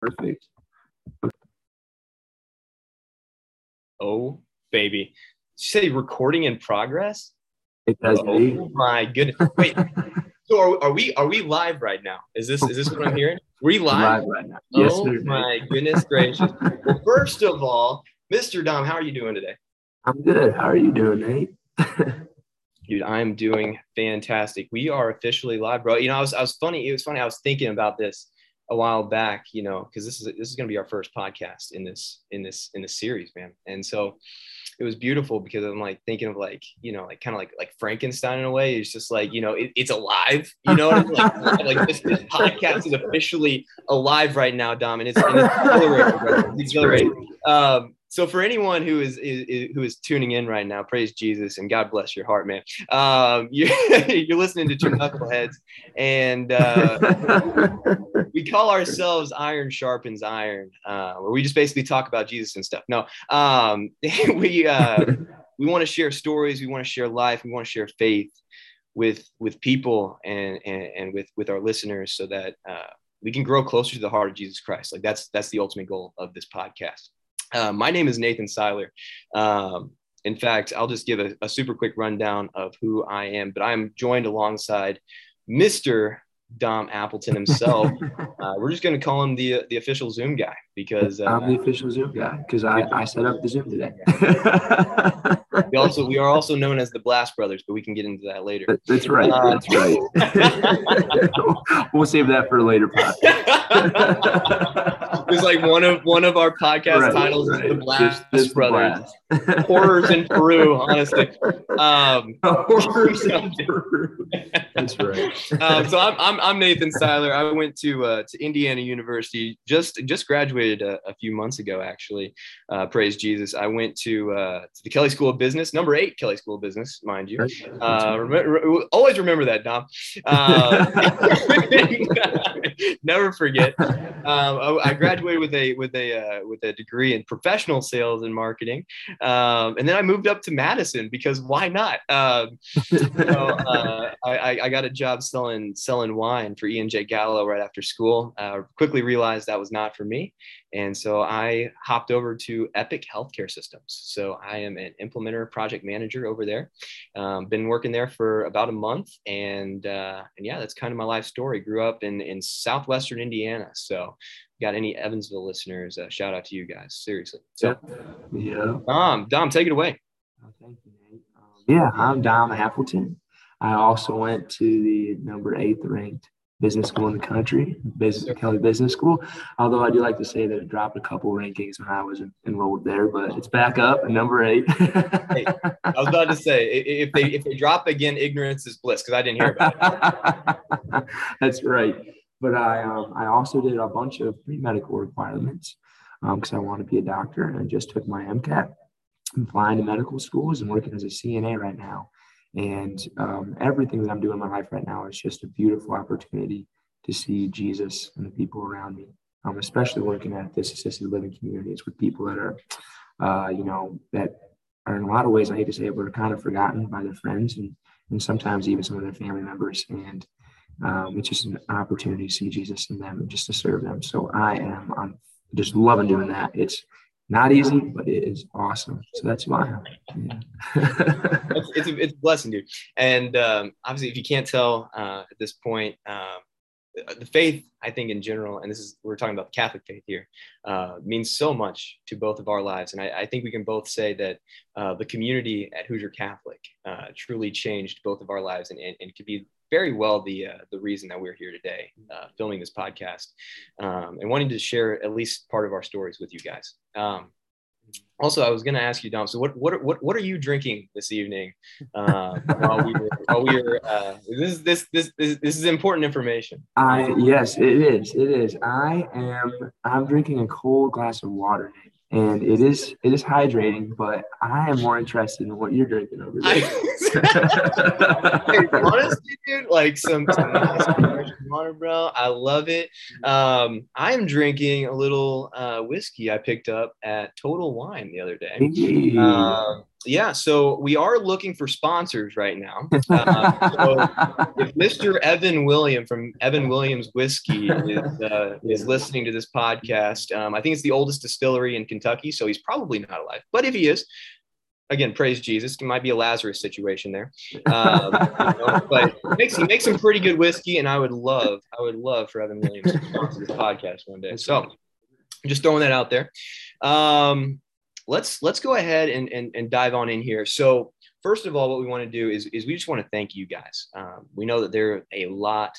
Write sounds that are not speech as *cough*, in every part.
Perfect. Oh, baby. Did you say recording in progress? It does. Oh my goodness. Wait. *laughs* So are, are we are we live right now? Is this is this what I'm hearing? We live? live right now. Oh yes, oh sir. my goodness gracious. Well, first of all, Mr. Dom, how are you doing today? I'm good. How are you doing, Nate? *laughs* Dude, I'm doing fantastic. We are officially live, bro. You know, I was I was funny. It was funny. I was thinking about this a while back, you know, because this is this is gonna be our first podcast in this in this in this series, man. And so it was beautiful because I'm like thinking of like, you know, like kind of like like Frankenstein in a way. It's just like, you know, it, it's alive. You know, what I mean? like, *laughs* like this, this podcast is officially alive right now, Dom, and it's, and it's exhilarating, bro. It's exhilarating. Um, so for anyone who is, is, is, who is tuning in right now, praise Jesus and God bless your heart, man. Um, *laughs* you're, you're listening to two knuckleheads, and uh, *laughs* we call ourselves Iron Sharpens Iron, uh, where we just basically talk about Jesus and stuff. No, um, *laughs* we uh, we want to share stories, we want to share life, we want to share faith with with people and and, and with with our listeners, so that uh, we can grow closer to the heart of Jesus Christ. Like that's that's the ultimate goal of this podcast. Uh, my name is Nathan Seiler. Um, in fact, I'll just give a, a, super quick rundown of who I am, but I'm joined alongside Mr. Dom Appleton himself. *laughs* uh, we're just going to call him the the official Zoom guy because uh, I'm the official Zoom guy because I, I set up the Zoom today. we also we are also known as the Blast Brothers, but we can get into that later. That's right. Uh, that's right. *laughs* *laughs* we'll save that for a later podcast. It's like one of one of our podcast right, titles right. is the Blast Brothers. Blast. Horrors in *laughs* Peru, honestly. Um, *laughs* Horrors in Peru. That's right. Um, *laughs* so I'm, I'm I'm Nathan Seiler. I went to uh, to Indiana University. Just just graduated a, a few months ago, actually. Uh, praise Jesus. I went to uh, to the Kelley School of Business, number eight Kelley School of Business, mind you. Uh, re- always remember that, Dom. Uh, never forget. Um, I graduated with a with a uh, with a degree in professional sales and marketing, um, and then I moved up to Madison because why not? Um, uh, I, I, got a job selling selling wine for E and J Gallo right after school. Uh, quickly realized that was not for me, and so I hopped over to Epic Healthcare Systems. So I am an implementer project manager over there. Um, been working there for about a month, and uh, and yeah, that's kind of my life story. Grew up in in southwestern Indiana, so got any Evansville listeners, uh, shout out to you guys. Seriously. So, yeah. Dom, Dom, take it away. Oh, thank you, Nate. Um, yeah, I'm Dom Appleton. I also went to the number eighth ranked business school in the country, business, Kelley Business School. Although I do like to say that it dropped a couple rankings when I was enrolled there, but it's back up at number eight. hey, I was about to say if they if they drop again, ignorance is bliss because I didn't hear about it. *laughs* That's right. But I um, I also did a bunch of pre medical requirements because um, I want to be a doctor and I just took my MCAT. I'm flying to medical schools and working as a CNA right now. And um, everything that I'm doing in my life right now is just a beautiful opportunity to see Jesus and the people around me. I'm especially working at this assisted living communities with people that are, uh, you know, that are in a lot of ways, I hate to say it, but are kind of forgotten by their friends and, and sometimes even some of their family members. And um, it's just an opportunity to see Jesus in them and just to serve them. So I am, I'm just loving doing that. It's not easy, but it is awesome. So that's why. Yeah. it's, it's, a, it's a blessing, dude. And um, obviously, if you can't tell uh, at this point, um, the faith, I think, in general, and this is we're talking about the Catholic faith here, uh, means so much to both of our lives. And I, I think we can both say that uh, the community at Hoosier Catholic uh, truly changed both of our lives, and, and, and could be very well the uh, the reason that we're here today, uh, filming this podcast, um, and wanting to share at least part of our stories with you guys. Um, also, I was going to ask you, Dom. So, what what what what are you drinking this evening? Uh, while we were, *laughs* while we were uh, this is this, this this this is important information. I yes, it is. It is. I am. I'm drinking a cold glass of water and it is it is hydrating, but I am more interested in what you're drinking over there. *laughs* honestly, dude, like some, water, bro. I love it. Um, I am drinking a little uh, whiskey I picked up at Total Wine the other day. Um, yeah, so we are looking for sponsors right now. *laughs* Uh, so if Mr. Evan William from Evan Williams Whiskey is, uh, is listening to this podcast, um, I think it's the oldest distillery in Kentucky, so he's probably not alive. But if he is, again, praise Jesus. It might be a Lazarus situation there, um, you know, but he makes, he makes some pretty good whiskey, and I would love, I would love for Evan Williams to sponsor this podcast one day. So, just throwing that out there. Um, let's let's go ahead and, and and dive on in here. So, first of all, what we want to do is is we just want to thank you guys. Um, we know that there are a lot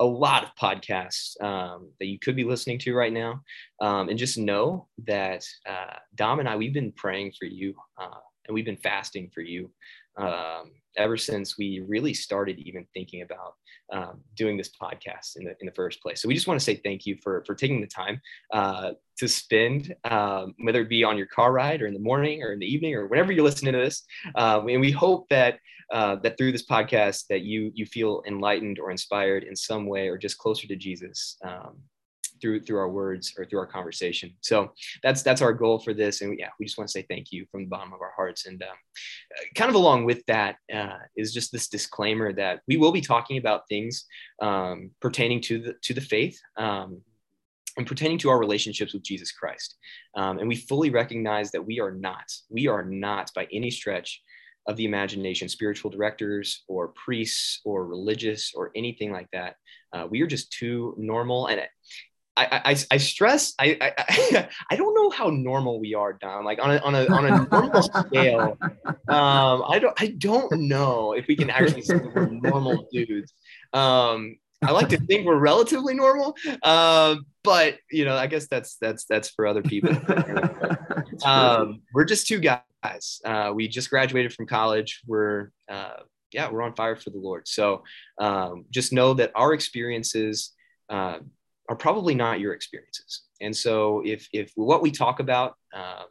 a lot of podcasts um, that you could be listening to right now. Um, and just know that uh, Dom and I, we've been praying for you uh, and we've been fasting for you um, ever since we really started even thinking about um, doing this podcast in the in the first place. So we just want to say thank you for for taking the time uh, to spend, um, whether it be on your car ride or in the morning or in the evening or whenever you're listening to this. Um, and we hope that uh, that through this podcast that you you feel enlightened or inspired in some way or just closer to Jesus. Through through our words or through our conversation. So that's that's our goal for this, and yeah, we just want to say thank you from the bottom of our hearts. And um, kind of along with that uh, is just this disclaimer that we will be talking about things um, pertaining to the to the faith. Um, and pertaining to our relationships with Jesus Christ. Um, and we fully recognize that we are not, we are not by any stretch of the imagination, spiritual directors or priests or religious or anything like that. Uh, we are just too normal. And I, I, I stress I, I I *laughs* don't know how normal we are, Dom. Like on a on a on a normal scale, um, I don't I don't know if we can actually say we're normal dudes. Um, I like to think we're relatively normal, uh, but you know, I guess that's that's that's for other people. *laughs* um, we're just two guys. Uh, we just graduated from college. We're uh, yeah, we're on fire for the Lord. So um, just know that our experiences. Are probably not your experiences. And so if, if what we talk about um,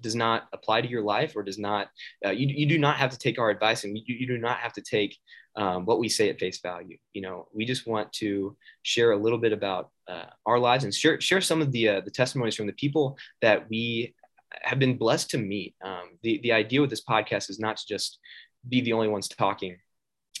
does not apply to your life or does not, uh, you, you do not have to take our advice and you, you do not have to take um, what we say at face value. You know, we just want to share a little bit about uh, our lives and share, share some of the, uh, the testimonies from the people that we have been blessed to meet. Um, the, the idea with this podcast is not to just be the only ones talking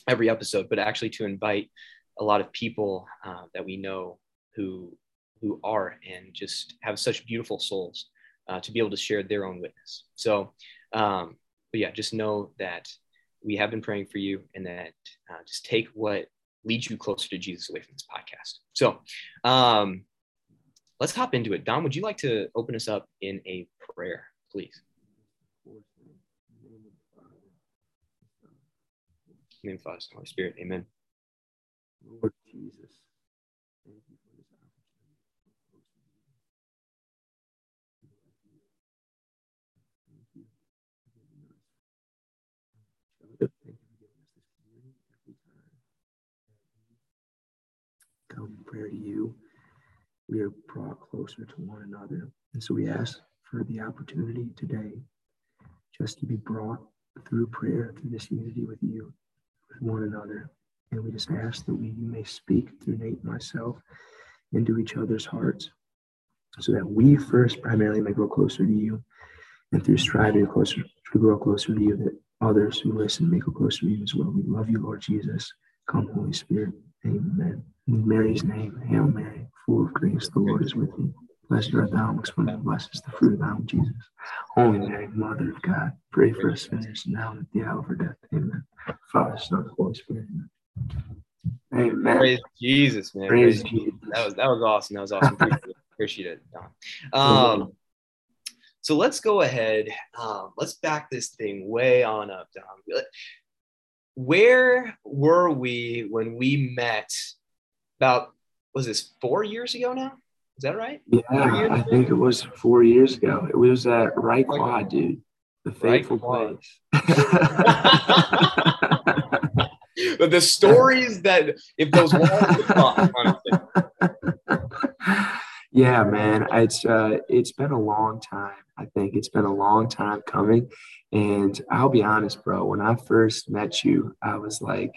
every episode, but actually to invite a lot of people uh, that we know who who are and just have such beautiful souls uh, to be able to share their own witness. So, um, but yeah, just know that we have been praying for you, and that uh, just take what leads you closer to Jesus away from this podcast. So, um, let's hop into it. Dom, would you like to open us up in a prayer, please? name of Father, Holy Spirit. Amen. Lord Jesus. come in prayer to you, we are brought closer to one another. And so we ask for the opportunity today just to be brought through prayer, through this unity with you, with one another. And we just ask that we you may speak through Nate and myself into each other's hearts so that we first primarily may grow closer to you and through striving closer to grow closer to you that others who listen may grow closer to you as well. We love you, Lord Jesus. Come, Holy Spirit. Amen. In Mary's name, Hail Mary, full of grace, the Lord is with thee. Blessed art thou amongst women, blessed is the fruit of thy womb, Jesus. Holy Mary, Mother of God, pray for us sinners now and at the hour of our death. Amen. Father, Son, Holy Spirit. Amen. Praise Jesus, man. Praise, Praise Jesus. That was that was awesome. That was awesome. *laughs* Appreciate, appreciate it, Dom. Um, so let's go ahead. Um, let's back this thing way on up, Dom where were we when we met about was this four years ago now? Is that right? Yeah i think it was four years ago. It was at Wright Quad dude. The faithful right *laughs* place. But the stories that if those walls *laughs* talk, yeah man it's uh it's been a long time. I think it's been a long time coming. And I'll be honest, bro, when I first met you, I was like,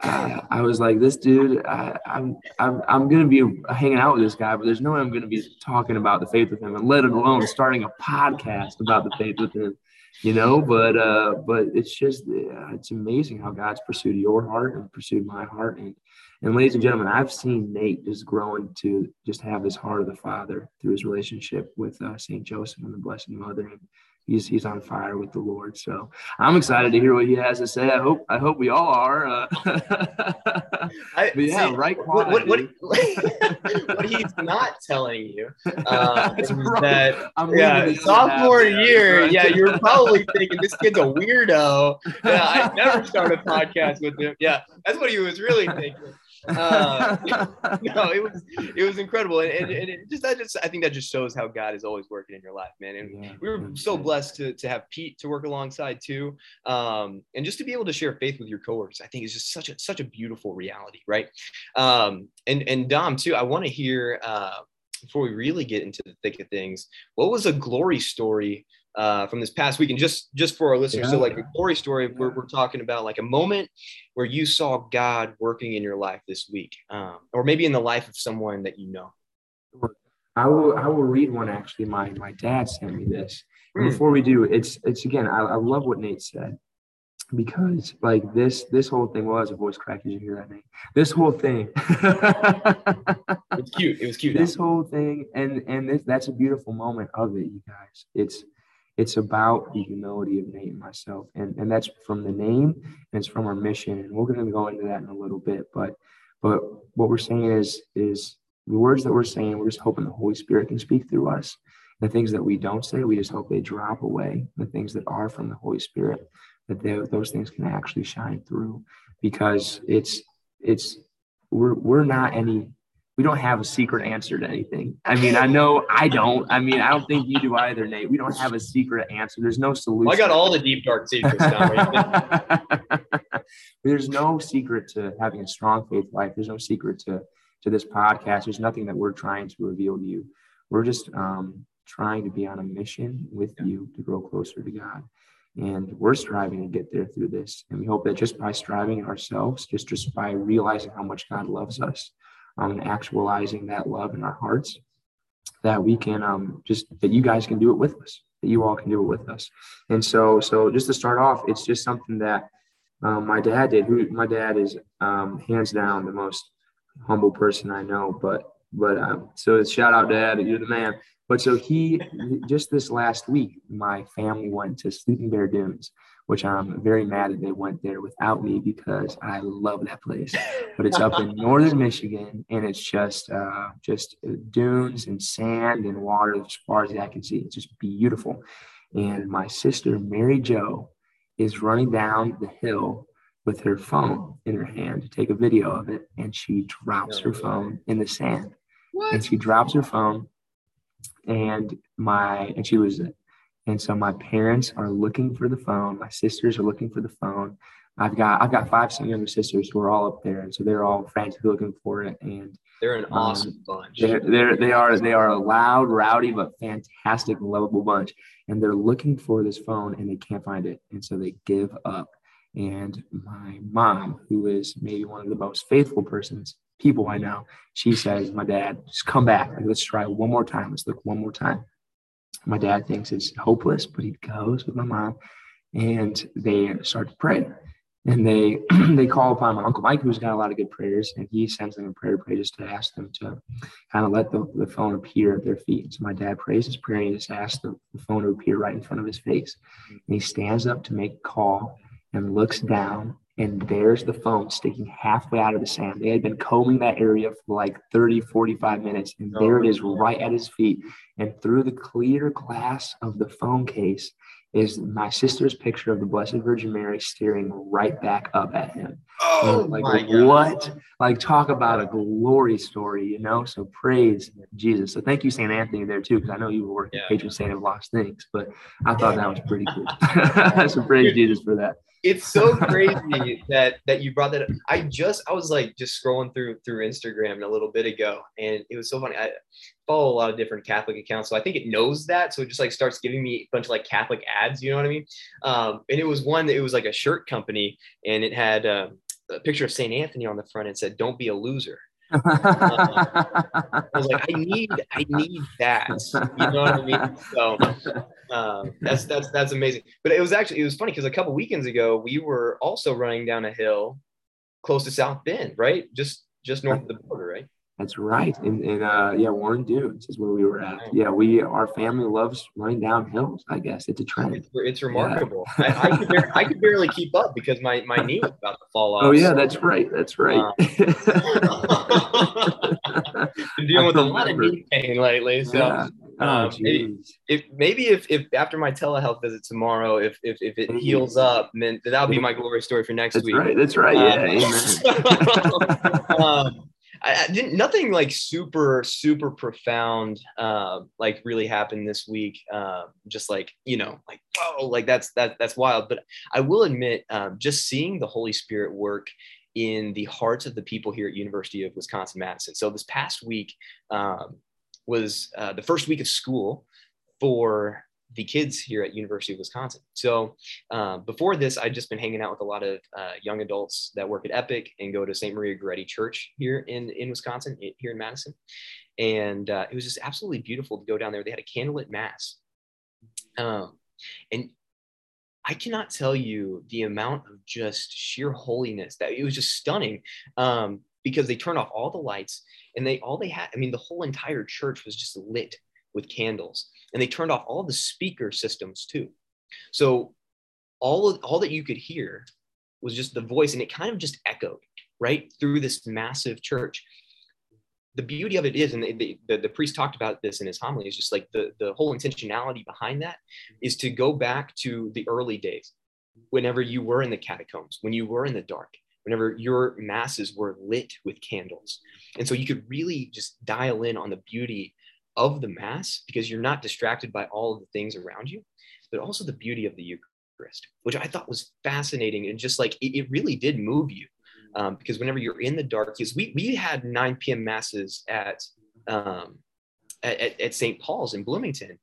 I, was like, this dude, I, I'm, I'm, I'm going to be hanging out with this guy, but there's no way I'm going to be talking about the faith with him, and let alone starting a podcast about the faith with him, you know. But, uh, but it's just, it's amazing how God's pursued your heart and pursued my heart, and, and ladies and gentlemen, I've seen Nate just growing to just have this heart of the Father through his relationship with uh, Saint Joseph and the Blessed Mother, and he's he's on fire with the Lord. So I'm excited to hear what he has to say. I hope I hope we all are. Uh, *laughs* but yeah, see, right. What, what, what, *laughs* what, he's not telling you *laughs* uh, that yeah, sophomore year, right? yeah, you're probably thinking this kid's a weirdo. Yeah, I never start a podcast with him. Yeah, that's what he was really thinking. Uh, *laughs* *laughs* no, it was it was incredible, and, and, and, it just that just I think that just shows how God is always working in your life, man. And yeah, we were so blessed to to have Pete to work alongside too, um, and just to be able to share faith with your coworkers. I think is just such a such a beautiful reality, right? Um, and and Dom too. I want to hear uh, before we really get into the thick of things. What was a glory story uh, from this past week. And just just for our listeners, yeah. so like a glory story, we're, we're talking about like a moment where you saw God working in your life this week, um, or maybe in the life of someone that you know. I will I will read one actually. My my dad sent me this. Mm. Before we do, it's it's again. I, I love what Nate said because like this this whole thing was a voice crack. Did you hear that, name? This whole thing. it was cute. It was cute. This whole thing, and and this, that's a beautiful moment of it, you guys. It's it's about the humility of Nate and myself. And, and that's from the name and it's from our mission. And we're going to go into that in a little bit. But but what we're saying is is the words that we're saying, we're just hoping the Holy Spirit can speak through us. The things that we don't say, we just hope they drop away. The things that are from the Holy Spirit, that they, those things can actually shine through because it's it's we're we're not any we don't have a secret answer to anything. I mean, I know I don't. I mean, I don't think you do either, Nate. We don't have a secret answer. There's no solution. Well, I got all the deep dark secrets. *laughs* There's no secret to having a strong faith life. There's no secret to to this podcast. There's nothing that we're trying to reveal to you. We're just um, trying to be on a mission with you to grow closer to God. And we're striving to get there through this. And we hope that just by striving ourselves, just, just by realizing how much God loves us, um, and actualizing that love in our hearts, that we can um, just that you guys can do it with us, that you all can do it with us. And so, so just to start off, it's just something that um, my dad did. Who my dad is um, hands down the most humble person I know. But but um, so shout out, Dad, you're the man. But so he just this last week, my family went to Sleeping Bear Dunes, which I'm very mad that they went there without me because I love that place. *laughs* But it's up in northern Michigan, and it's just uh, just dunes and sand and water as far as I can see. It's just beautiful. And my sister Mary Jo is running down the hill with her phone in her hand to take a video of it, and she drops her phone in the sand. What? And she drops her phone, and my and she it. And so my parents are looking for the phone. My sisters are looking for the phone. I've got I've got five younger sisters who are all up there, and so they're all frantically looking for it. And they're an um, awesome um, bunch. They're, they're they are they are a loud, rowdy, but fantastic lovable bunch. And they're looking for this phone, and they can't find it, and so they give up. And my mom, who is maybe one of the most faithful persons people I know, she says, "My dad, just come back. Like, let's try one more time. Let's look one more time." My dad thinks it's hopeless, but he goes with my mom and they start to pray. And they *clears throat* they call upon my uncle Mike, who's got a lot of good prayers, and he sends them a prayer pray just to ask them to kind of let the, the phone appear at their feet. So my dad prays his prayer and he just asks the, the phone to appear right in front of his face. Mm-hmm. And he stands up to make a call and looks down and there's the phone sticking halfway out of the sand. They had been combing that area for like 30, 45 minutes, and there it oh. is right at his feet. And through the clear glass of the phone case is my sister's picture of the Blessed Virgin Mary staring right back up at him. Oh, like my what? God. Like talk about a glory story, you know? So praise Jesus. So thank you, St. Anthony, there too, because I know you were working yeah. patron saint of lost things, but I thought that was pretty cool. *laughs* *laughs* so praise Jesus for that it's so crazy that that you brought that up. I just I was like just scrolling through through Instagram a little bit ago, and it was so funny. I follow a lot of different Catholic accounts, so I think it knows that, so it just like starts giving me a bunch of like Catholic ads. You know what I mean? Um, and it was one that it was like a shirt company, and it had. Uh, a picture of St. Anthony on the front and said, "Don't be a loser." *laughs* I was like, I need, I need that. You know what I mean? So um, that's that's that's amazing. But it was actually it was funny because a couple weekends ago we were also running down a hill close to South Bend, right? Just just north of the border, right? That's right. And, and uh, yeah, Warren Dunes is where we were at. Yeah, we our family loves running down hills. I guess it's a trend. It's, it's remarkable. Yeah. I, I, could barely, I could barely keep up because my, my knee was about to fall off. Oh yeah, that's right. That's right. Um, *laughs* been dealing with a lot of knee pain lately. So yeah. oh, um, maybe, if maybe if, if after my telehealth visit tomorrow, if if, if it heals up, then that'll be my glory story for next that's week. Right. That's right. Yeah. *laughs* *laughs* Um, um I, I, didn't nothing like super super profound uh, like really happened this week uh, just like you know like whoa like that's that that's wild. But i will admit um, just seeing the holy spirit work in the hearts of the people here at university of wisconsin madison so this past week um, was uh, the first week of school for the kids here at University of Wisconsin. So uh, before this, I'd just been hanging out with a lot of uh, young adults that work at Epic and go to St. Maria Goretti Church here in, in Wisconsin, here in Madison. And uh, it was just absolutely beautiful to go down there. They had a candlelit mass. Um, and I cannot tell you the amount of just sheer holiness that it was just stunning um, because they turned off all the lights and they all they had, I mean, the whole entire church was just lit with candles and they turned off all the speaker systems too. So all of, all that you could hear was just the voice and it kind of just echoed right through this massive church. The beauty of it is and the, the, the priest talked about this in his homily is just like the, the whole intentionality behind that is to go back to the early days whenever you were in the catacombs when you were in the dark whenever your masses were lit with candles. And so you could really just dial in on the beauty of the mass because you're not distracted by all of the things around you, but also the beauty of the Eucharist, which I thought was fascinating and just like it, it really did move you. Um, because whenever you're in the dark, because we we had 9 p.m. masses at um, at, at St. Paul's in Bloomington,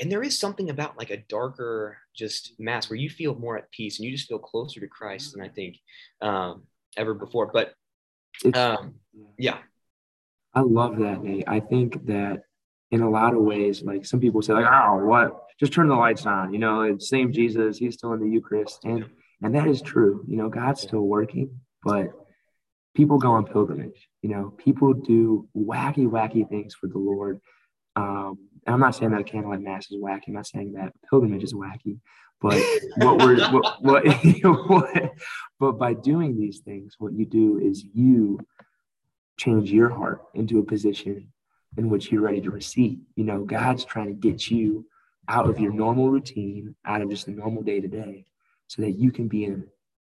and there is something about like a darker just mass where you feel more at peace and you just feel closer to Christ than I think um, ever before. But um, yeah, I love that, Nate. I think that in a lot of ways, like some people say, like, oh, what? Just turn the lights on. You know, it's same Jesus. He's still in the Eucharist, and and that is true. You know, God's still working, but people go on pilgrimage. You know, people do wacky, wacky things for the Lord. Um, and I'm not saying that a candlelight mass is wacky. I'm not saying that pilgrimage is wacky. But what we're *laughs* what, what, *laughs* what but by doing these things, what you do is you change your heart into a position in which you're ready to receive. You know, God's trying to get you out of your normal routine, out of just the normal day to day, so that you can be in,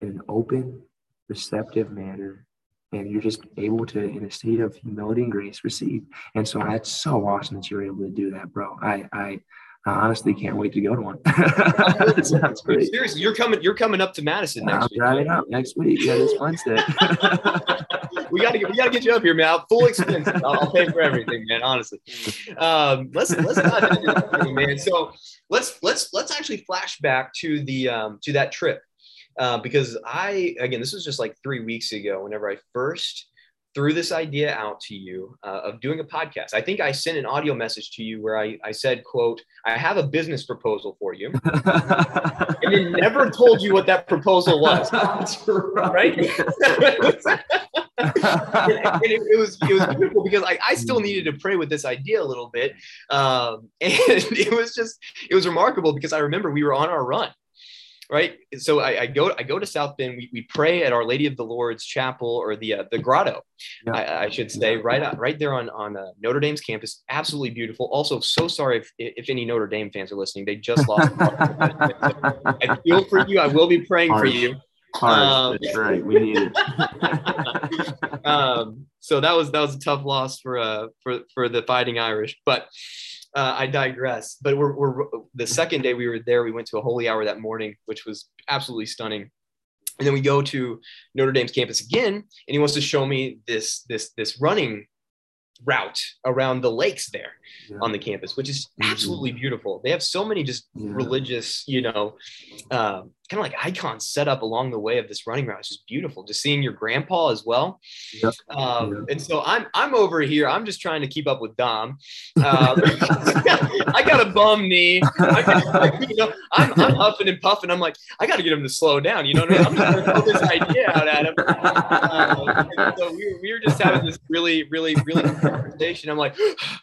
in an open, receptive manner. And you're just able to, in a state of humility and grace, receive. And so that's so awesome that you're able to do that, bro. I, I, I honestly can't wait to go to one. *laughs* that sounds great. Seriously, you're coming. You're coming up to Madison next I'll week. Driving up next week. Yeah, this Wednesday. We got to get. We got to get you up here, man. Full expense. I'll, I'll, pay for everything, man. Honestly. Um, let's let's not man. So let's let's let's actually flash back to the um, to that trip uh, because I again this was just like three weeks ago. Whenever I first threw this idea out to you uh, of doing a podcast. I think I sent an audio message to you where I, I said, quote, I have a business proposal for you. *laughs* and then never told you what that proposal was. right. right? *laughs* *laughs* and, it, it, was it was beautiful because I, I still needed to pray with this idea a little bit. Um, *laughs* and it was just it was remarkable because I remember we were on our run right? So I, I, go I go to South Bend. We, we pray at Our Lady of the Lord's Chapel or the uh, the Grotto, yeah. I, I, should say, right out, right there on on uh, Notre Dame's campus. Absolutely beautiful. Also, so sorry if if any Notre Dame fans are listening. They just lost. *laughs* I feel for you. I will be praying Harsh. for you. Um, That's right. We need it. *laughs* um, so that was that was a tough loss for uh for for the Fighting Irish, but uh, I digress. But we're, we're the second day we were there, we went to a holy hour that morning, which was absolutely stunning. And then we go to Notre Dame's campus again, and he wants to show me this this this running route around the lakes there Yeah. on the campus, which is Mhm. absolutely beautiful. They have so many just Yeah. religious, you know, uh, kind of like icons set up along the way of this running route. It's just beautiful. Just seeing your grandpa as well. Yep. Um. And so I'm I'm over here. I'm just trying to keep up with Dom. *laughs* Um, *laughs* I got a bum knee. I got, you know, I'm, I'm huffing and puffing. I'm like, I got to get him to slow down. You know what I mean? I'm just going to throw this idea out at him. *laughs* Um, and so we we were just having this really, really, really conversation. I'm like,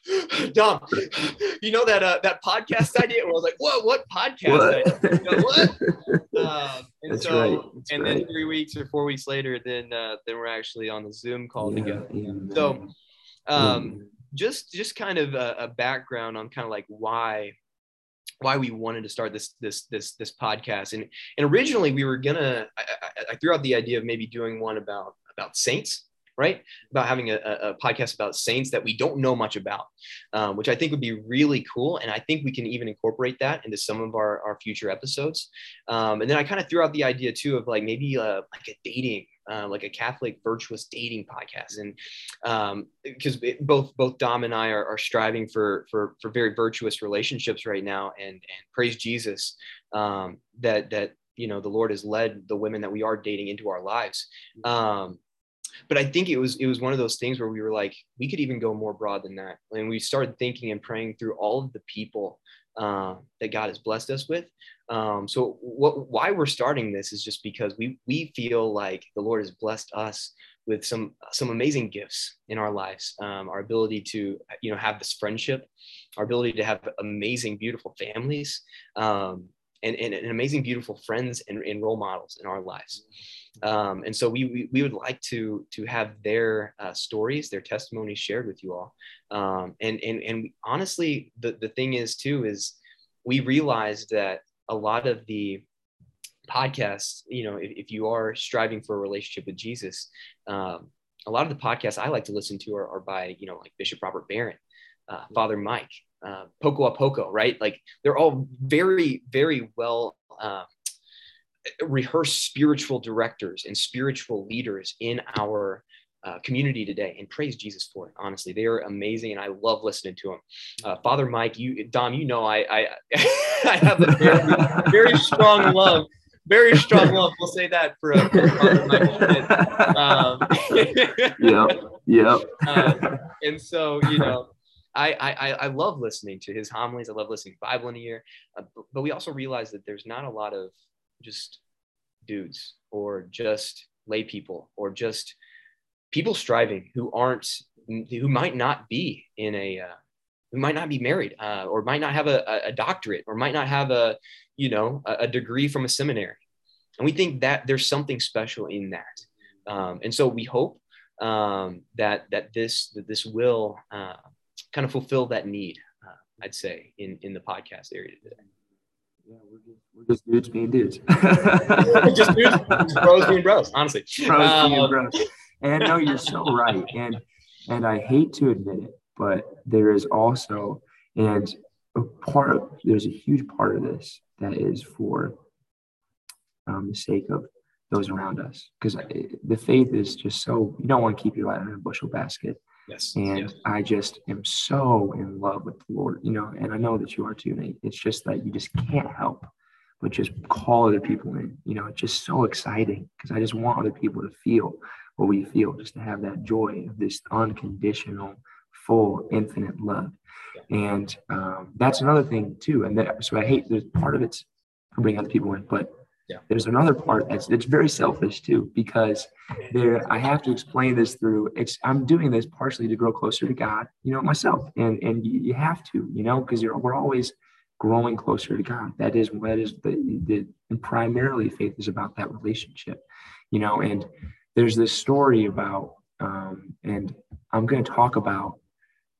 *gasps* Dom, *laughs* you know that uh, that podcast idea? And I was like, what? What podcast? What? You know, what? *laughs* Um, and That's so, right. That's and right. then three weeks or four weeks later, then uh, then we're actually on the Zoom call Yeah, together. amen. So, um, Amen. just just kind of a, a background on kind of like why why we wanted to start this this this this podcast and and originally we were gonna I, I, I threw out the idea of maybe doing one about about saints right? About having a, a podcast about saints that we don't know much about um, which i think would be really cool. And i think we can even incorporate that into some of our, our future episodes. Um, and then i kind of threw out the idea too of like maybe uh, like a dating uh, like a Catholic virtuous dating podcast, and because both both Dom and I are, are striving for for for very virtuous relationships right now, and and praise Jesus um, that that you know the Lord has led the women that we are dating into our lives. Um, but I think it was it was one of those things where we were like we could even go more broad than that, and we started thinking and praying through all of the people uh, that God has blessed us with. Um, so what, why we're starting this is just because we we feel like the Lord has blessed us with some some amazing gifts in our lives. Um, our ability to you know have this friendship, our ability to have amazing, beautiful families, um, and, and, and amazing, beautiful friends and, and role models in our lives. Um, and so we, we we would like to to have their uh, stories, their testimonies shared with you all. Um, and and and honestly, the the thing is too is we realized that a lot of the podcasts, you know, if, if you are striving for a relationship with Jesus, um, a lot of the podcasts I like to listen to are, are by, you know, like Bishop Robert Barron, uh, Father Mike, uh, Poco a Poco, right? Like they're all very, very well uh, rehearsed spiritual directors and spiritual leaders in our uh, community today and praise Jesus for it. Honestly, they are amazing, and I love listening to them. Uh, Father Mike, you, Dom, you know, I, I, *laughs* I have a very, very strong love, very strong love. We'll say that for, uh, for Father Mike. Um, *laughs* yep. Yep. um, and so, you know, I, I I love listening to his homilies. I love listening to Bible in a year, uh, but, we also realize that there's not a lot of just dudes or just lay people or just people striving who aren't who might not be in a uh, who might not be married uh, or might not have a, a doctorate or might not have a you know a, a, degree from a seminary. And we think that there's something special in that. Um, and so we hope um, that that this that this will uh, kind of fulfill that need uh, i'd say in in the podcast area today Yeah, we're just, we're just dudes being dudes. *laughs* just dudes, just bros being bros honestly Bros being Um, bros. And no, you're so right. And and I hate to admit it, but there is also and a part of there's a huge part of this that is for um, the sake of those around us because the faith is just so you don't want to keep your light in a bushel basket yes and yes. I just am so in love with the Lord, you know, and I know that you are too, Nate. It's just that you just can't help but just call other people in. You know, it's just so exciting because I just want other people to feel what we feel, just to have that joy of this unconditional, full, infinite love. And um, that's another thing too. And that, so I hate there's part of it's bringing other people in, but Yeah. there's another part that's it's very selfish too because there I have to explain this through it's I'm doing this partially to grow closer to God, you know, myself. And and you, you have to, you know, because you're we're always growing closer to God. That is that is the, the and primarily faith is about that relationship, you know, and there's this story about um, and I'm going to talk about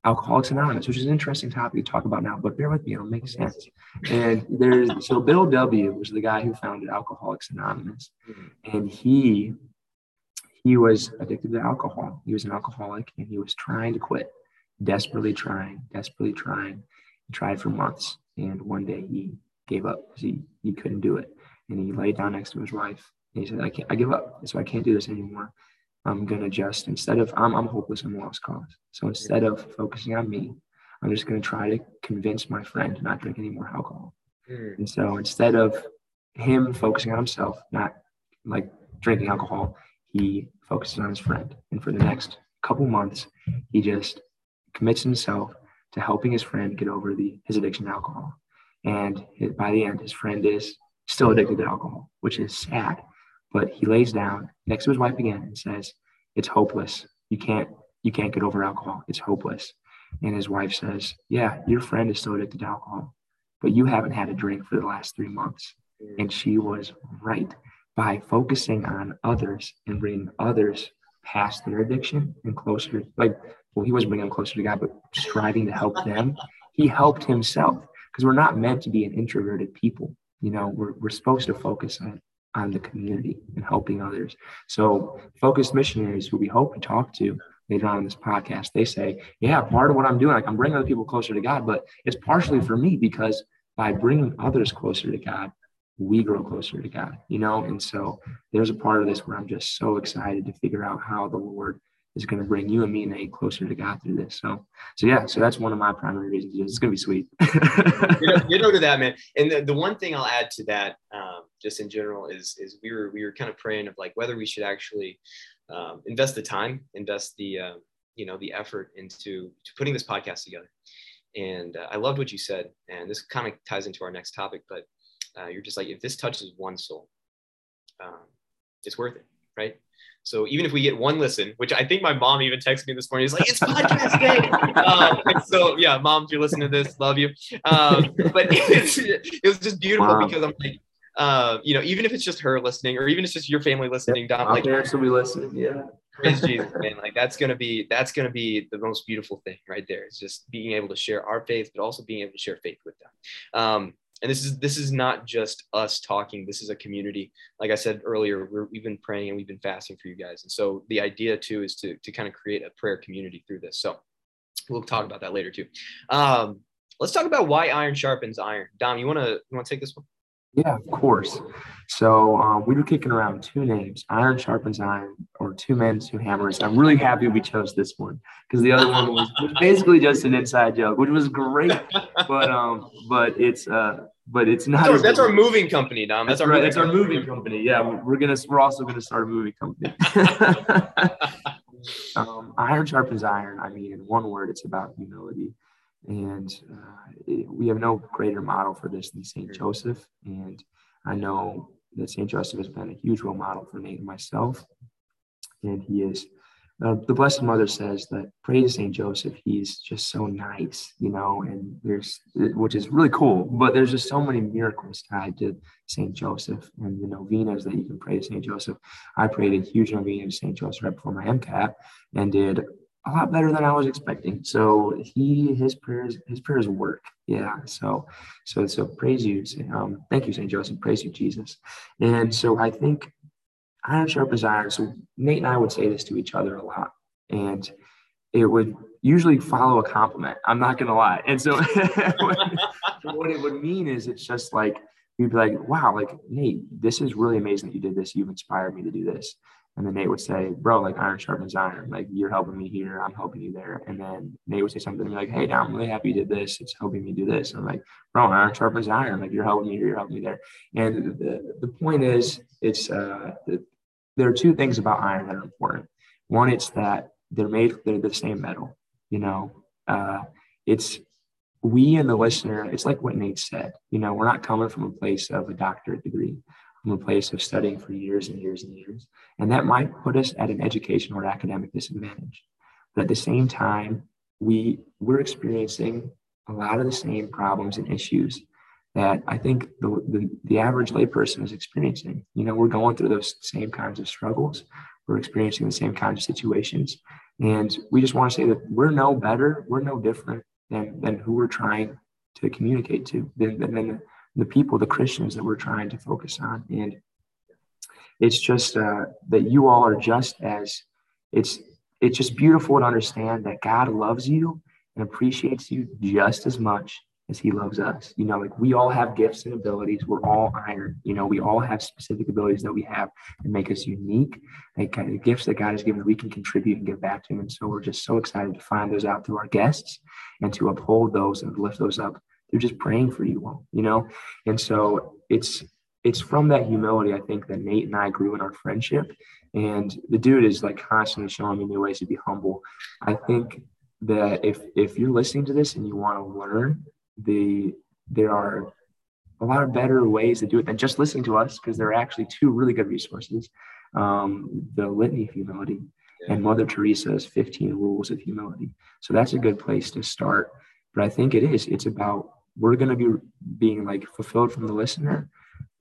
Alcoholics Anonymous, which is an interesting topic to talk about now, but bear with me, it'll make sense. And there's so Bill W was the guy who founded Alcoholics Anonymous, hmm. and he he was addicted to alcohol. He was an alcoholic and he was trying to quit, desperately trying, desperately trying. He tried for months, and one day he gave up because he he couldn't do it. And he laid down next to his wife and he said, "I can't. I give up. So I can't do this anymore." I'm gonna just instead of I'm I'm hopeless, I'm a lost cause. So instead of focusing on me, I'm just gonna try to convince my friend to not drink any more alcohol. Mm. And so instead of him focusing on himself, not like drinking alcohol, he focuses on his friend. And for the next couple months, he just commits himself to helping his friend get over the his addiction to alcohol. And by the end, his friend is still addicted to alcohol, which is sad. But he lays down next to his wife again and says, "It's hopeless. You can't you can't get over alcohol. It's hopeless." And his wife says, "Yeah, your friend is still addicted to alcohol, but you haven't had a drink for the last three months." And she was right by focusing on others and bringing others past their addiction and closer. Like, well, he wasn't bringing them closer to God, but striving to help them. He helped himself because we're not meant to be an introverted people. You know, we're, we're supposed to focus on on the community and helping others. So, focused missionaries who we hope to talk to later on in this podcast, they say, Yeah, part of what I'm doing, like I'm bringing other people closer to God, but it's partially for me because by bringing others closer to God, we grow closer to God, you know? And so there's a part of this where I'm just so excited to figure out how the Lord is going to bring you and me and closer to God through this. So, so yeah, so that's one of my primary reasons. It's going to be sweet. *laughs* know to that, man. And the, the one thing I'll add to that, um, just in general, is is we were we were kind of praying of like whether we should actually um, invest the time, invest the uh, you know the effort into to putting this podcast together. And uh, I loved what you said, and this kind of ties into our next topic. But uh, you're just like, if this touches one soul, um, it's worth it, right? So even if we get one listen, which I think my mom even texted me this morning, is like, it's podcast day. *laughs* um, so yeah, mom, if you're listening to this, love you. Um, but *laughs* it's, it was just beautiful wow. because I'm like, uh, you know, even if it's just her listening, or even if it's just your family listening, yep, Dom, like parents will be listening. Yeah. Praise Jesus, man. Like that's gonna be that's gonna be the most beautiful thing right there. It's just being able to share our faith, but also being able to share faith with them. Um, and this is this is not just us talking this is a community. Like i said earlier we have been praying and we've been fasting for you guys. And so the idea too is to to kind of create a prayer community through this. So we'll talk about that later too. Um, let's talk about why iron sharpens iron. Dom you want to you want to take this one? Yeah, of course. So um, we were kicking around two names, Iron Sharpens Iron, or Two Men, Two Hammers. I'm really happy we chose this one because the other one was, was, basically just an inside joke, which was great, *laughs* but um, but it's uh, but it's not. That's, that's our moving company, Dom. That's, that's our right. That's our moving company. Yeah, we're gonna we're also gonna start a moving company. *laughs* *laughs* um, iron sharpens iron. I mean, in one word, it's about humility. And uh, it, we have no greater model for this than St. Joseph. And I know that St. Joseph has been a huge role model for Nate and myself. And he is, uh, the Blessed Mother says that pray to St. Joseph. He's just so nice, you know, and there's, which is really cool, but there's just so many miracles tied to St. Joseph and the novenas that you can pray to St. Joseph. I prayed a huge novena to St. Joseph right before my MCAT and did a lot better than I was expecting. So he his prayers his prayers work. Yeah. So so so praise you. Um, thank you, Saint Joseph. Praise you, Jesus. And so I think iron sharpens iron. So Nate and I would say this to each other a lot, and it would usually follow a compliment. I'm not gonna lie. And so *laughs* what it would mean is it's just like we'd be like, wow, like Nate, this is really amazing that you did this. You've inspired me to do this. And then Nate would say, bro, like iron sharpens iron. Like you're helping me here. I'm helping you there. And then Nate would say something like, hey, I'm really happy you did this. It's helping me do this. And I'm like, bro, iron sharpens iron. Like you're helping me here. You're helping me there. And the, the point is, it's, uh, the, there are two things about iron that are important. One, it's that they're made, they're the same metal, you know, uh, it's we and the listener, it's like what Nate said, you know, we're not coming from a place of a doctorate degree from a place of studying for years and years and years. And that might put us at an educational or academic disadvantage. But at the same time, we we're experiencing a lot of the same problems and issues that I think the, the, the average layperson is experiencing. You know, we're going through those same kinds of struggles. We're experiencing the same kinds of situations. And we just want to say that we're no better, we're no different than, than who we're trying to communicate to, than, than, than the people, the Christians that we're trying to focus on. And it's just uh, that you all are just as it's it's just beautiful to understand that God loves you and appreciates you just as much as he loves us. You know, like we all have gifts and abilities. We're all iron. You know, we all have specific abilities that we have that make us unique. Like kind of gifts that God has given, we can contribute and give back to him. And so we're just so excited to find those out through our guests and to uphold those and lift those up They're just praying for you all, you know? And so it's it's from that humility, I think, that Nate and I grew in our friendship. And the dude is like constantly showing me new ways to be humble. I think that if if you're listening to this and you want to learn the there are a lot of better ways to do it than just listening to us because there are actually two really good resources um, the litany of humility and mother teresa's 15 rules of humility. So that's a good place to start. But i think it is it's about we're going to be being like fulfilled from the listener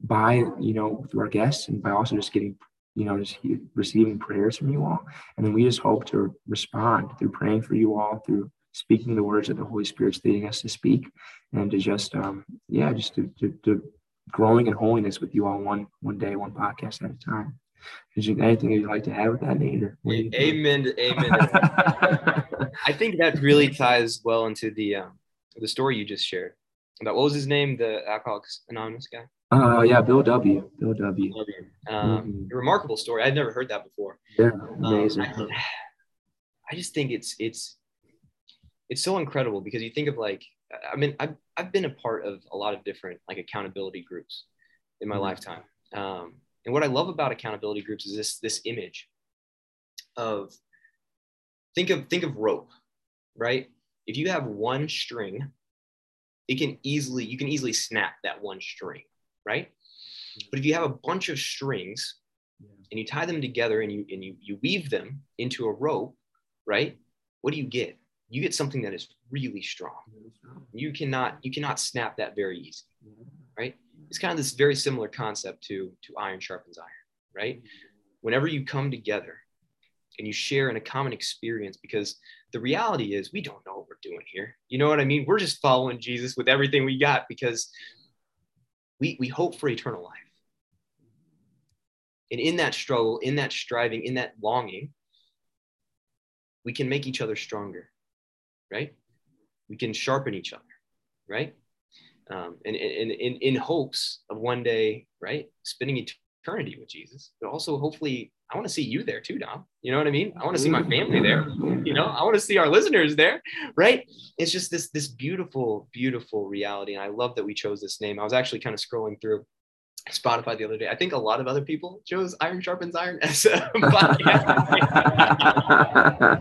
by you know through our guests and by also just getting you know just receiving prayers from you all. And then we just hope to respond through praying for you all through speaking the words that the Holy Spirit's leading us to speak, and to just um, yeah, just to, to, to growing in holiness with you all one one day, one podcast at a time. Is there anything you'd like to add with that, Nate? Amen. Amen. *laughs* I think that really ties well into the um, the story you just shared. About what was his name? The Alcoholics Anonymous guy. Oh uh, yeah, Bill W. Bill W. Um, mm-hmm. Remarkable story. I'd never heard that before. Yeah, amazing. Um, I, I, just think it's it's it's so incredible because you think of like I mean I've, I've been a part of a lot of different like accountability groups in my mm-hmm. lifetime. Um, and what I love about accountability groups is this this image of think of think of rope right? If you have one string it can easily you can easily snap that one string right? Mm-hmm. but if you have a bunch of strings and you tie them together and you and you, you weave them into a rope right? What do you get you get something that is really strong. You cannot you cannot snap that very easy, right? It's kind of this very similar concept to to iron sharpens iron, right? Whenever you come together and you share in a common experience, because the reality is we don't know what we're doing here. You know what I mean? We're just following Jesus with everything we got because we we hope for eternal life. And in that struggle, in that striving, in that longing, we can make each other stronger right? We can sharpen each other, right? Um, and, and, in in hopes of one day, right, spending eternity with Jesus, but also hopefully, I want to see you there too, Dom. You know what I mean? I want to see my family there. You know, I want to see our listeners there, right? It's just this this beautiful, beautiful reality, and I love that we chose this name. I was actually kind of scrolling through Spotify the other day. I think a lot of other people chose Iron Sharpens Iron as a *laughs* podcast.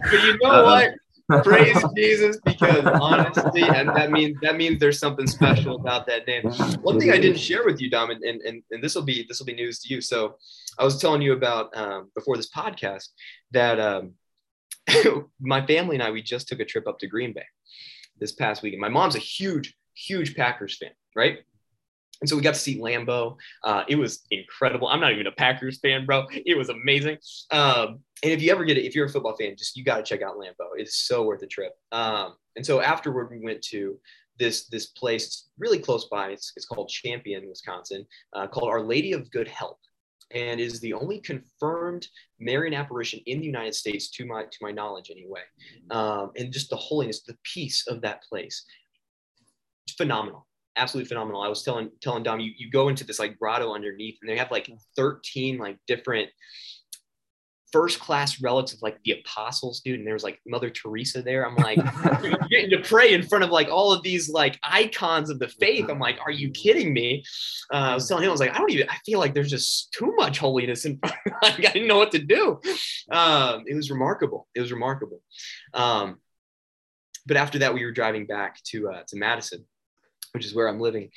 *laughs* but you know uh what? *laughs* praise Jesus because honestly, and that means that means there's something special about that name. One thing I didn't share with you, Dom, and and, and this will be this will be news to you. So I was telling you about um, before this podcast that um, *laughs* my family and I we just took a trip up to Green Bay this past weekend. My mom's a huge huge Packers fan, right? And so we got to see Lambeau. Uh, it was incredible. I'm not even a Packers fan, bro. It was amazing. Um, and if you ever get it, if you're a football fan, just you got to check out Lambeau. It's so worth the trip. Um, and so afterward, we went to this this place really close by. It's, it's called Champion, Wisconsin, uh, called Our Lady of Good Help, and is the only confirmed Marian apparition in the United States, to my to my knowledge, anyway. Um, and just the holiness, the peace of that place, it's phenomenal absolutely phenomenal. I was telling telling Dom, you, you go into this like grotto underneath, and they have like 13 like different first class relics of like the apostles, dude. And there was like Mother Teresa there. I'm like, *laughs* getting to pray in front of like all of these like icons of the faith. I'm like, are you kidding me? Uh, I was telling him, I was like, I don't even, I feel like there's just too much holiness and *laughs* like, I didn't know what to do. Um, it was remarkable. It was remarkable. Um, but after that, we were driving back to uh, to Madison which is where I'm living.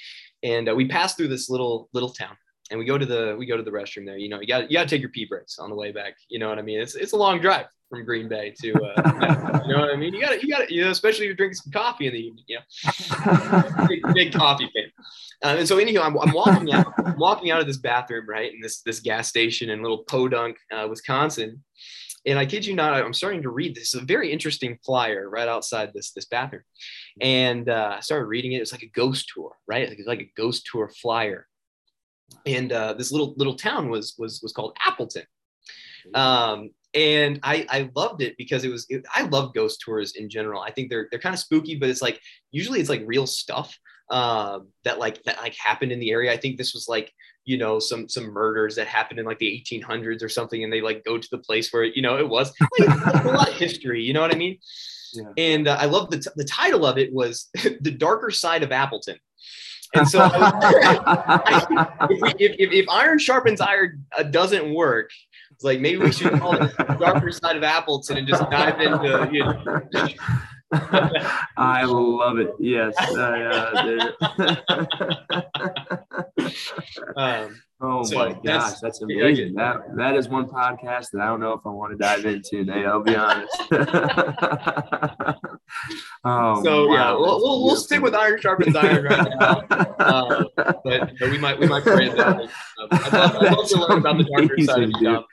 And uh, we passed through this little little town, and we go to the we go to the restroom there. You know, you got you got to take your pee breaks on the way back. You know what I mean? It's it's a long drive from Green Bay to uh, *laughs* you know what I mean. You got to you got to you know, especially if you're drinking some coffee in the evening. You know, *laughs* big, big coffee fan. Um, and so anyhow, I'm, I'm walking out, I'm walking out of this bathroom, right, in this this gas station in little Podunk, uh, Wisconsin, and I kid you not, I'm starting to read this. a very interesting flyer right outside this this bathroom, and uh, I started reading it. It's like a ghost tour, right? It's like a ghost tour flyer, and uh, this little little town was was was called Appleton, um, and I, I loved it because it was it, I love ghost tours in general. I think they're they're kind of spooky, but it's like usually it's like real stuff um, that like that like happened in the area. I think this was like you know some some murders that happened in like the 1800s or something, and they like go to the place where you know it was like, a lot of history. You know what I mean? Yeah. And uh, I love the t- the title of it was *laughs* the darker side of Appleton. And so, *laughs* I, if, if, if, iron sharpens iron uh, doesn't work, it's like maybe we should call it the darker side of Appleton and just dive into. You know. *laughs* I love it. Yes. Uh, *laughs* um, oh so my gosh, that's, amazing. That that is one podcast that I don't know if I want to dive into. Nate, I'll be honest. *laughs* oh, so wow, yeah, we'll, we'll, we'll, stick with iron sharpens iron right now. Um, but you know, we might we might pray that. Um, I'd, love, I'd love to learn about the darker side of you.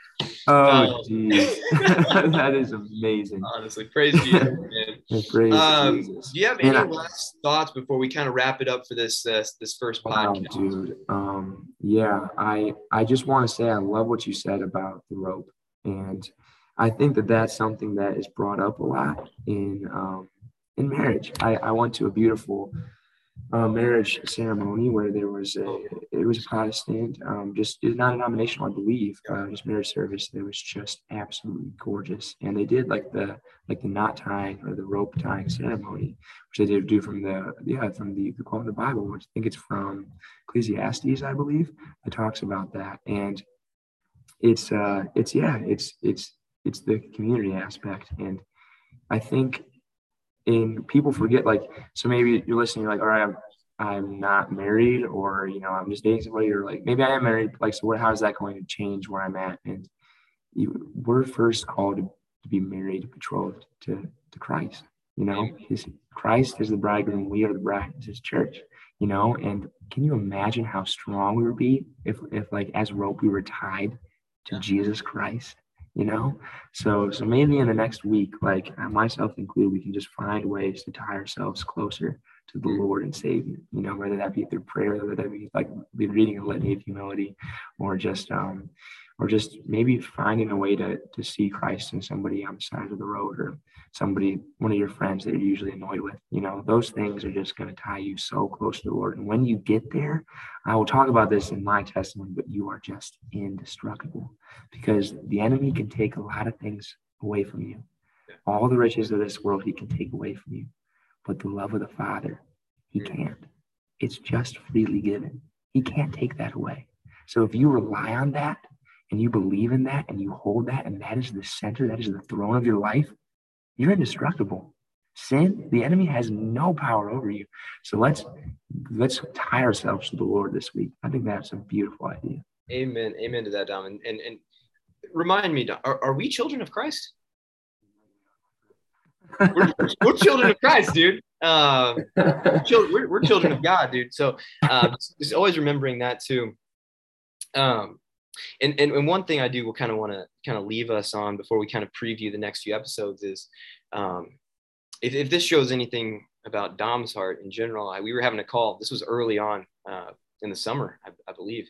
Oh. Um, *laughs* *laughs* that is amazing. Honestly, praise Jesus, *laughs* man. Praise um, Jesus. Do you have any I, last thoughts before we kind of wrap it up for this uh, this first podcast? Wow, dude. Um, yeah, I I just want to say I love what you said about the rope, and I think that that's something that is brought up a lot in um, in marriage. I, I went to a beautiful uh, marriage ceremony where there was a it was a Protestant, um, just not a nominational, I believe, uh, just marriage service. It was just absolutely gorgeous, and they did like the like the knot tying or the rope tying ceremony, which they did do from the yeah from the the quote in the Bible, which I think it's from Ecclesiastes, I believe, that talks about that, and it's uh it's yeah it's it's it's the community aspect, and I think and people forget like so maybe you're listening you're like all right I'm, I'm not married or you know I'm just dating somebody or like maybe I am married like so what, how is that going to change where I'm at? And you, we're first called to, to be married betrothed to to Christ you know? His Christ is the bridegroom we are the bride it's his church you know? And can you imagine how strong we would be if if like as rope we were tied to Jesus Christ you know? So so maybe in the next week like myself included we can just find ways to tie ourselves closer to the lord and savior you know whether that be through prayer whether that be like reading a litany of humility or just um or just maybe finding a way to to see christ in somebody on the side of the road or somebody one of your friends that you're usually annoyed with you know those things are just going to tie you so close to the lord and when you get there i will talk about this in my testimony but you are just indestructible because the enemy can take a lot of things away from you. All the riches of this world he can take away from you, but the love of the Father, he mm. can't. It's just freely given. He can't take that away. So if you rely on that and you believe in that and you hold that and that is the center, that is the throne of your life, you're indestructible. Sin, the enemy has no power over you. So let's let's tie ourselves to the Lord this week. I think that's a beautiful idea. Amen. Amen to that, Dom. And and, and remind me, are, are we children of Christ? we're, we're, children of Christ, dude. Uh, we're, we're, children of God, dude. So uh, just always remembering that too. Um, and, and, and one thing I do will kind of want to kind of leave us on before we kind of preview the next few episodes is um, if, if this shows anything about Dom's heart in general, I, we were having a call. This was early on uh, in the summer, I, I believe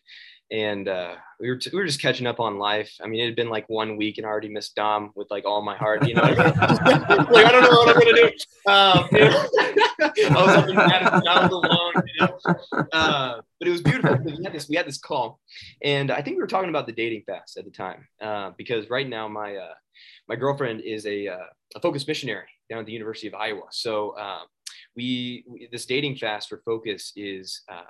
and uh, we were t- we were just catching up on life. I mean, it had been like one week, and I already missed Dom with like all my heart. You know, *laughs* like I don't know what I'm gonna do. Um, you know? I was up in Madison, I was alone. You know? uh, but it was beautiful we had this we had this call, and I think we were talking about the dating fast at the time uh, because right now my uh, my girlfriend is a uh, a focus missionary down at the University of Iowa. So um, we, we, this dating fast for focus is uh,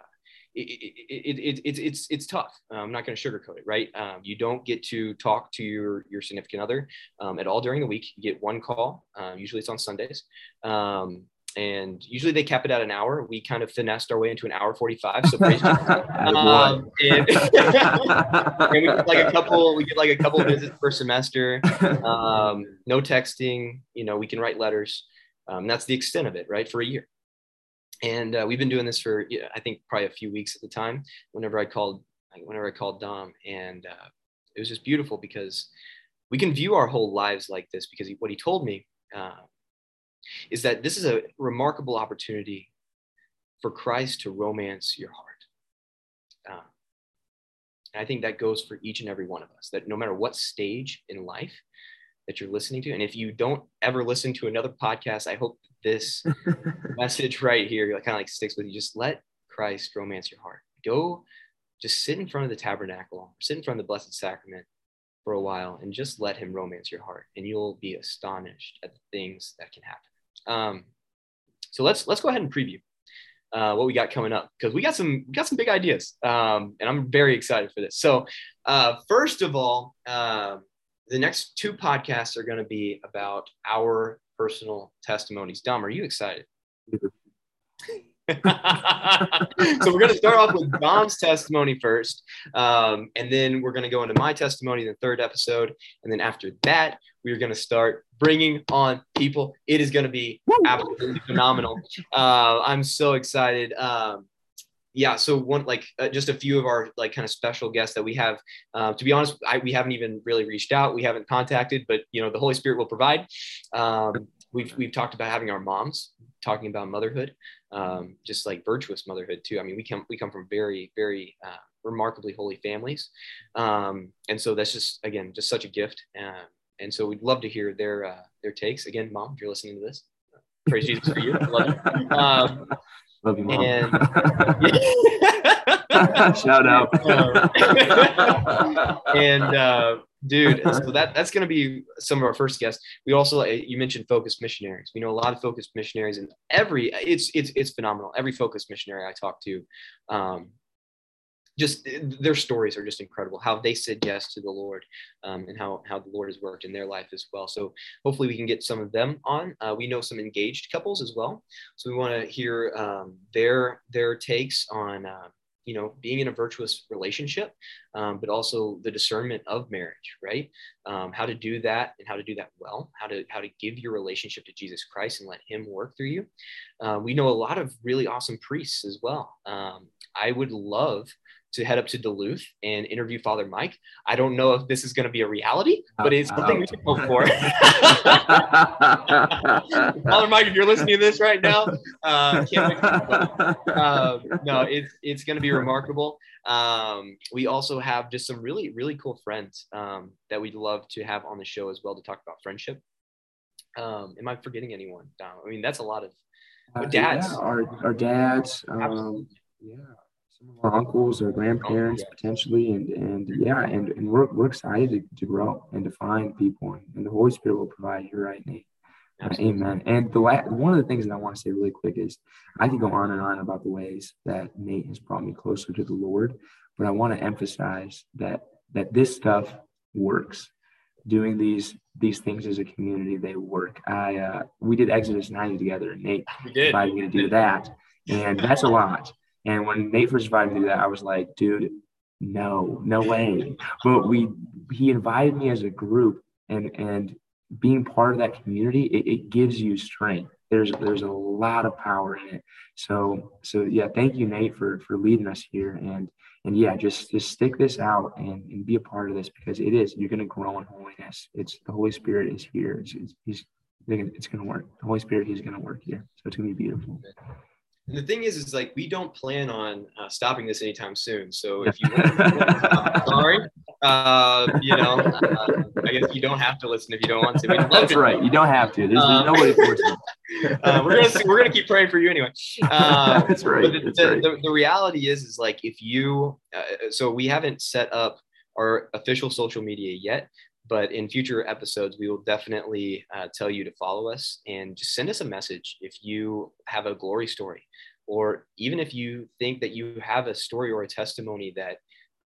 it, it, it, it, it's it's tough. I'm not going to sugarcoat it, right? Um, you don't get to talk to your your significant other um, at all during the week. You get one call. Uh, usually it's on Sundays, um, and usually they cap it at an hour. We kind of finessed our way into an hour 45. So *laughs* um, and, *laughs* and, we get like a couple. We get like a couple visits per semester. Um, no texting. You know, we can write letters. Um, that's the extent of it, right? For a year and uh, we've been doing this for I think probably a few weeks at the time. Whenever I called, whenever I called Dom, and uh, it was just beautiful because we can view our whole lives like this. Because he, what he told me uh, is that this is a remarkable opportunity for Christ to romance your heart. Uh, And I think that goes for each and every one of us that no matter what stage in life that you're listening to, and if you don't ever listen to another podcast, I hope this *laughs* message right here kind of like sticks with you. Just let Christ romance your heart. Go just sit in front of the tabernacle, sit in front of the Blessed Sacrament for a while, and just let Him romance your heart, and you'll be astonished at the things that can happen. Um, so let's let's go ahead and preview uh, what we got coming up because we got some we got some big ideas, um, and I'm very excited for this. So uh, first of all, uh, the next two podcasts are going to be about our personal testimonies. Dom, are you excited? *laughs* *laughs* so we're going to start off with Dom's testimony first, um, and then we're going to go into my testimony in the third episode, and then after that, we're going to start bringing on people. It is going to be absolutely phenomenal. Uh, I'm so excited. Um, yeah, so one like uh, just a few of our like kind of special guests that we have. Uh, to be honest, I, we haven't even really reached out. We haven't contacted, but you know the Holy Spirit will provide. Um, we've we've talked about having our moms talking about motherhood, um, just like virtuous motherhood too. I mean, we come we come from very very uh, remarkably holy families, um, and so that's just again just such a gift. Uh, and so we'd love to hear their uh, their takes. Again, mom, if you're listening to this, praise Jesus for you. Love you. *laughs* Um, love you, mom. And, *laughs* Shout out. *laughs* and uh, dude so that that's going to be some of our first guests we also uh, you mentioned focused missionaries we know a lot of focused missionaries and every it's it's it's phenomenal every focused missionary i talk to um, just their stories are just incredible how they said yes to the lord um, and how how the lord has worked in their life as well. So hopefully we can get some of them on. Uh, we know some engaged couples as well. So we want to hear um, their their takes on uh, you know being in a virtuous relationship um, but also the discernment of marriage right? Um, how to do that and how to do that well how to how to give your relationship to jesus christ and let him work through you. Uh, we know a lot of really awesome priests as well. Um, i would love to head up to Duluth and interview Father Mike. I don't know if this is going to be a reality, but it's something we can hope for. *laughs* Father Mike, if you're listening to this right now, uh, uh, *laughs* no, it's it's going to be remarkable. Um, we also have just some really really cool friends um, that we'd love to have on the show as well to talk about friendship. Um, am I forgetting anyone? Dom? I mean, that's a lot of uh, dads. Yeah, our, our dads. Um, yeah some of our uncles or grandparents potentially and and yeah and, and we're, we're excited to, to grow and to find people and, and the holy spirit will provide you're right nate uh, amen. And the la- one of the things that i want to say really quick is i could go on and on about the ways that nate has brought me closer to the lord but i want to emphasize that that this stuff works. Doing these these things as a community they work. I uh, we did exodus 90 together and nate invited me to do that and that's a lot and when Nate first invited me to that, I was like, dude, no, no way. But we he invited me as a group and and being part of that community, it, it gives you strength. There's there's a lot of power in it. So so yeah, thank you, Nate, for for leading us here. And and yeah, just just stick this out and, and be a part of this because it is you're gonna grow in holiness. It's the Holy Spirit is here. It's, it's he's it's gonna work. The Holy Spirit is gonna work here. So it's gonna be beautiful. And the thing is, is like we don't plan on uh, stopping this anytime soon. So *laughs* if you want, sorry, uh, you know, uh, I guess you don't have to listen if you don't want to. That's right. You don't have to. There's, um, no way to. Uh, we're gonna we're gonna keep praying for you anyway. *laughs* Uh, That's right. The, That's the, right. The, the, reality is, is like if you, uh, so we haven't set up our official social media yet, but in future episodes, we will definitely uh, tell you to follow us and just send us a message if you have a glory story, or even if you think that you have a story or a testimony that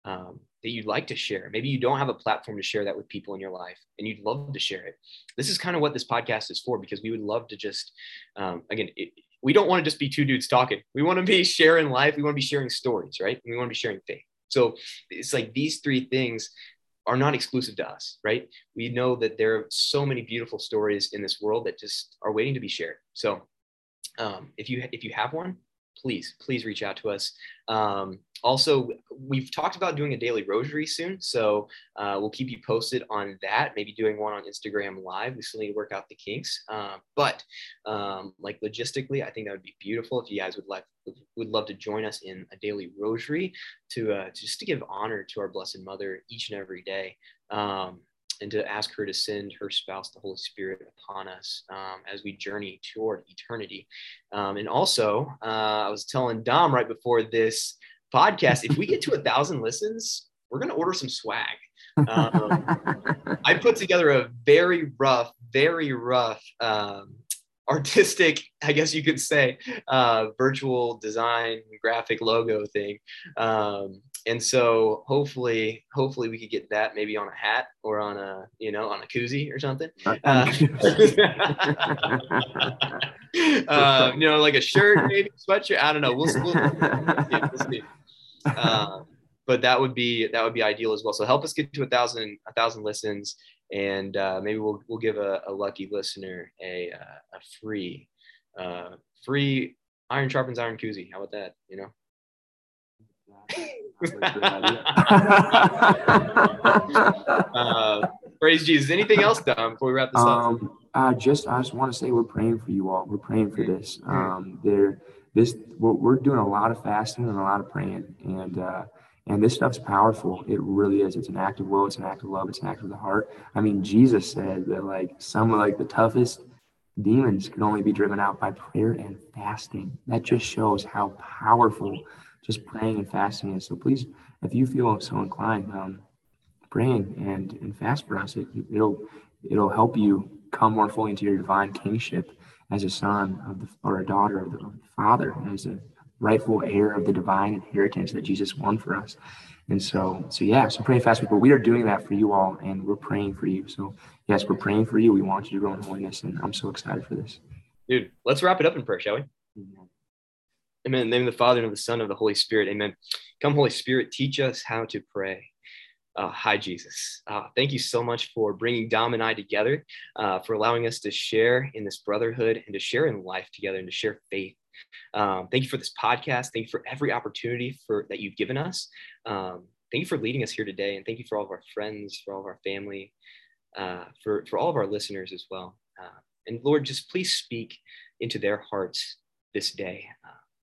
um, that you'd like to share. Maybe you don't have a platform to share that with people in your life, and you'd love to share it. This is kind of what this podcast is for, because we would love to just, um, again, it, we don't want to just be two dudes talking. We want to be *laughs* sharing life. We want to be sharing stories, right? We want to be sharing faith. So it's like these three things are not exclusive to us, right? We know that there are so many beautiful stories in this world that just are waiting to be shared. So um, if you if you have one, please, please reach out to us. Um, also, we've talked about doing a daily rosary soon, so uh, we'll keep you posted on that. Maybe doing one on Instagram Live. We still need to work out the kinks, uh, but um, like logistically, I think that would be beautiful if you guys would like would love to join us in a daily rosary to, uh, just to give honor to our Blessed Mother each and every day. Um, and to ask her to send her spouse, the Holy Spirit, upon us um, as we journey toward eternity. Um, and also, uh, I was telling Dom right before this podcast, if we get to a thousand listens, we're going to order some swag. Um, I put together a very rough, very rough um, artistic, I guess you could say, uh, virtual design graphic logo thing. Um, and so hopefully, hopefully we could get that maybe on a hat or on a, you know, on a koozie or something. Uh, uh, *laughs* *laughs* you know, like a shirt, maybe sweatshirt. I don't know. We'll, we'll, we'll see. Uh, but that would be that would be ideal as well. So help us get to a thousand a thousand listens and uh, maybe we'll we'll give a, a lucky listener a uh, a free uh, free iron sharpens iron koozie. How about that? You know. *laughs* uh, praise Jesus. Anything else, Dom, before we wrap this um, up? I just I just want to say we're praying for you all. We're praying for this. Um, there, this we're, we're doing a lot of fasting and a lot of praying, and uh, and this stuff's powerful. It really is. It's an act of will. It's an act of love. It's an act of the heart. I mean, Jesus said that like some of like the toughest demons can only be driven out by prayer and fasting. That just shows how powerful just praying and fasting is. So please, if you feel so inclined, um, praying and, and fast for us, it, it'll it'll help you come more fully into your divine kingship as a son of the or a daughter of the Father, as a rightful heir of the divine inheritance that Jesus won for us. And so, so yeah, so pray fast people. We are doing that for you all, and we're praying for you. So yes, we're praying for you. We want you to grow in holiness, and I'm so excited for this. Dude, let's wrap it up in prayer, shall we? Amen. Amen. In the name of the Father and of the Son and of the Holy Spirit. Amen. Come, Holy Spirit, teach us how to pray. Uh, hi, Jesus. Uh, thank you so much for bringing Dom and I together, uh, for allowing us to share in this brotherhood and to share in life together and to share faith um, thank you for this podcast. Thank you for every opportunity for that you've given us. Um, thank you for leading us here today, and thank you for all of our friends, for all of our family, uh, for for all of our listeners as well. Uh, and Lord, just please speak into their hearts this day.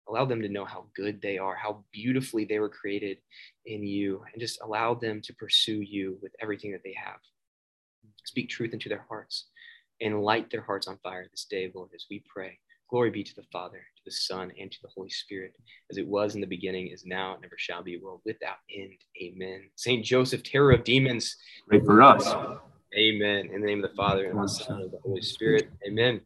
Allow them to know how good they are, how beautifully they were created in you, and just allow them to pursue you with everything that they have. Speak truth into their hearts and light their hearts on fire this day, Lord, as we pray. Glory be to the Father, to the Son, and to the Holy Spirit, as it was in the beginning, is now, and never shall be, world without end. Amen. Saint Joseph, terror of demons, pray for us. Amen. In the name of the Father, and of the Son, and of the Holy Spirit. Amen.